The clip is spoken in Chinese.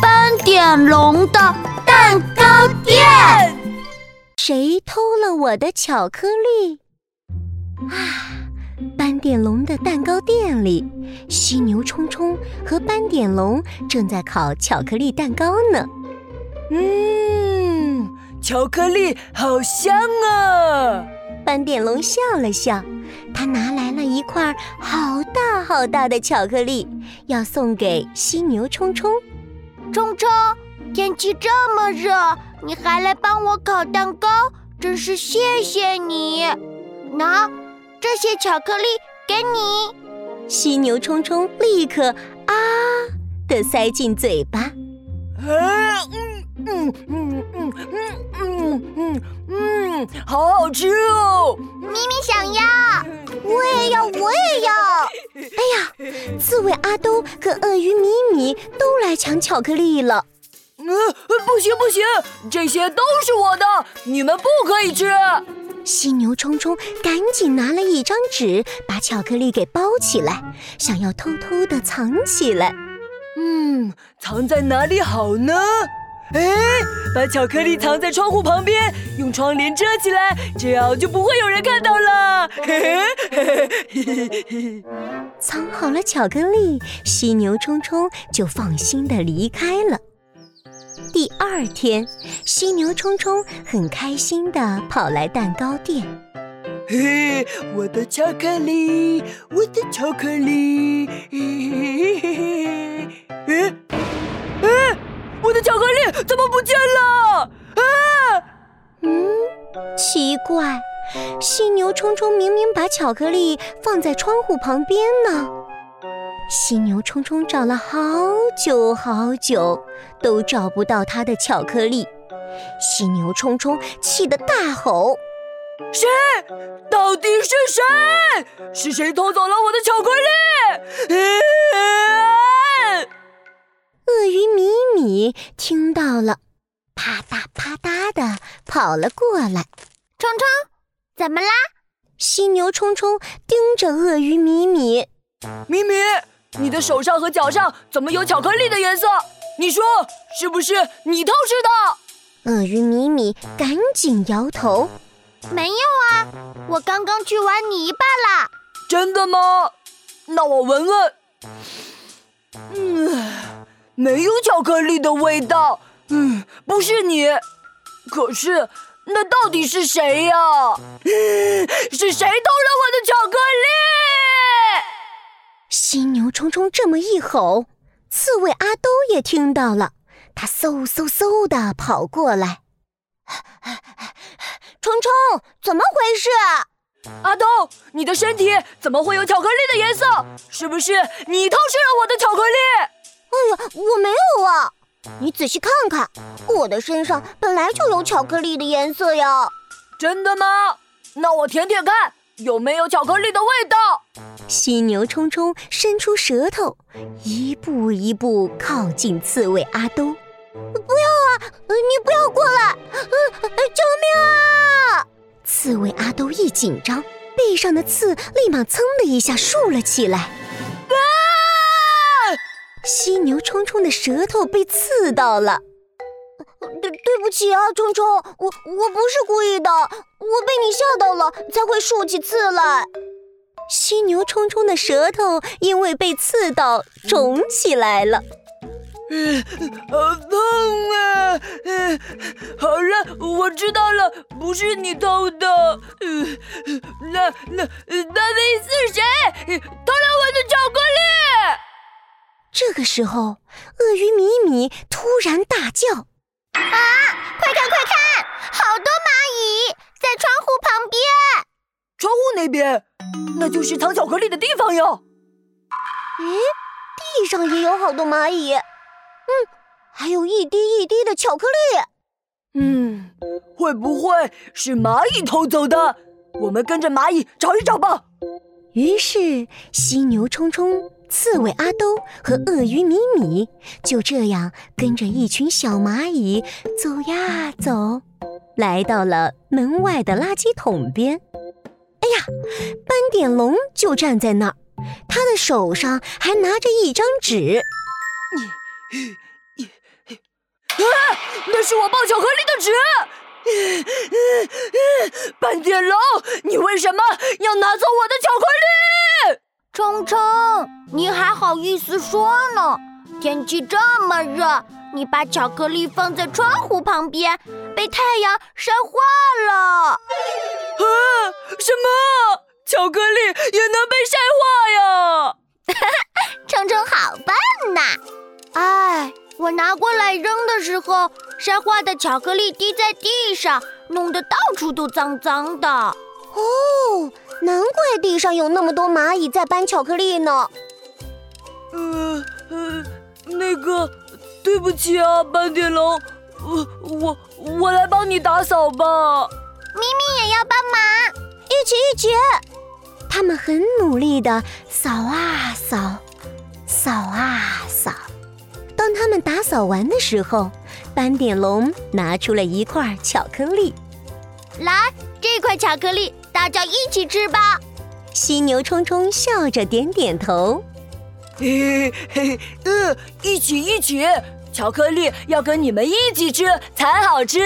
斑点龙的蛋糕店。谁偷了我的巧克力？啊！斑点龙的蛋糕店里，犀牛冲冲和斑点龙正在烤巧克力蛋糕呢。嗯，巧克力好香啊！斑点龙笑了笑，他拿来了一块好大好大的巧克力，要送给犀牛冲冲。冲冲，天气这么热，你还来帮我烤蛋糕，真是谢谢你。拿。这些巧克力给你，犀牛冲冲立刻啊的塞进嘴巴。嗯嗯嗯嗯嗯嗯嗯嗯，好好吃哦！咪咪想要，我也要，我也要。哎呀，刺猬阿东和鳄鱼咪咪都来抢巧克力了。嗯，不行不行，这些都是我的，你们不可以吃。犀牛冲冲赶紧拿了一张纸，把巧克力给包起来，想要偷偷的藏起来。嗯，藏在哪里好呢？哎，把巧克力藏在窗户旁边，用窗帘遮起来，这样就不会有人看到了。嘿嘿嘿嘿嘿嘿，藏好了巧克力，犀牛冲冲就放心的离开了。第二天，犀牛冲冲很开心地跑来蛋糕店。嘿，我的巧克力，我的巧克力！嘿嘿嘿嘿嘿！哎，我的巧克力怎么不见了？啊！嗯，奇怪，犀牛冲冲明明把巧克力放在窗户旁边呢。犀牛冲冲找了好久好久，都找不到他的巧克力。犀牛冲冲气得大吼：“谁？到底是谁？是谁偷走了我的巧克力？”鳄鱼米米听到了，啪嗒啪嗒的跑了过来。冲冲，怎么啦？犀牛冲冲盯着鳄鱼米米，米米。你的手上和脚上怎么有巧克力的颜色？你说是不是你偷吃的？鳄鱼米米赶紧摇头，没有啊，我刚刚去玩泥巴啦。真的吗？那我闻闻，嗯，没有巧克力的味道。嗯，不是你，可是那到底是谁呀？是谁偷了我的巧克力？犀牛冲冲这么一吼，刺猬阿兜也听到了，他嗖嗖嗖的跑过来。冲冲，怎么回事？阿兜，你的身体怎么会有巧克力的颜色？是不是你偷吃了我的巧克力？哎呀，我没有啊！你仔细看看，我的身上本来就有巧克力的颜色呀。真的吗？那我舔舔看。有没有巧克力的味道？犀牛冲冲伸出舌头，一步一步靠近刺猬阿兜。不要啊！你不要过来！救命啊！刺猬阿兜一紧张，背上的刺立马噌的一下竖了起来。犀牛冲冲的舌头被刺到了。对对不起啊，冲冲，我我不是故意的，我被你吓到了，才会竖起刺来。犀牛冲冲的舌头因为被刺到肿起来了，嗯，好痛啊！嗯，好了，我知道了，不是你偷的。嗯，那那到底是谁偷了我的巧克力？这个时候，鳄鱼米米突然大叫。啊！快看快看，好多蚂蚁在窗户旁边。窗户那边，那就是藏巧克力的地方哟。咦，地上也有好多蚂蚁。嗯，还有一滴一滴的巧克力。嗯，会不会是蚂蚁偷走的？我们跟着蚂蚁找一找吧。于是，犀牛冲冲。刺猬阿兜和鳄鱼米米就这样跟着一群小蚂蚁走呀走，来到了门外的垃圾桶边。哎呀，斑点龙就站在那儿，他的手上还拿着一张纸。你，你，啊那是我包巧克力的纸。斑点龙，你为什么要拿走我的巧克力？冲冲，你还好意思说呢？天气这么热，你把巧克力放在窗户旁边，被太阳晒化了。啊？什么？巧克力也能被晒化呀？冲冲好笨呐！哎，我拿过来扔的时候，晒坏的巧克力滴在地上，弄得到处都脏脏的。哦，难怪地上有那么多蚂蚁在搬巧克力呢。呃呃，那个，对不起啊，斑点龙，我我我来帮你打扫吧。咪咪也要帮忙，一起一起。他们很努力的扫啊扫，扫啊扫。当他们打扫完的时候，斑点龙拿出了一块巧克力。来，这块巧克力大家一起吃吧。犀牛冲冲笑着点点头。嘿嘿，嗯，一起一起，巧克力要跟你们一起吃才好吃。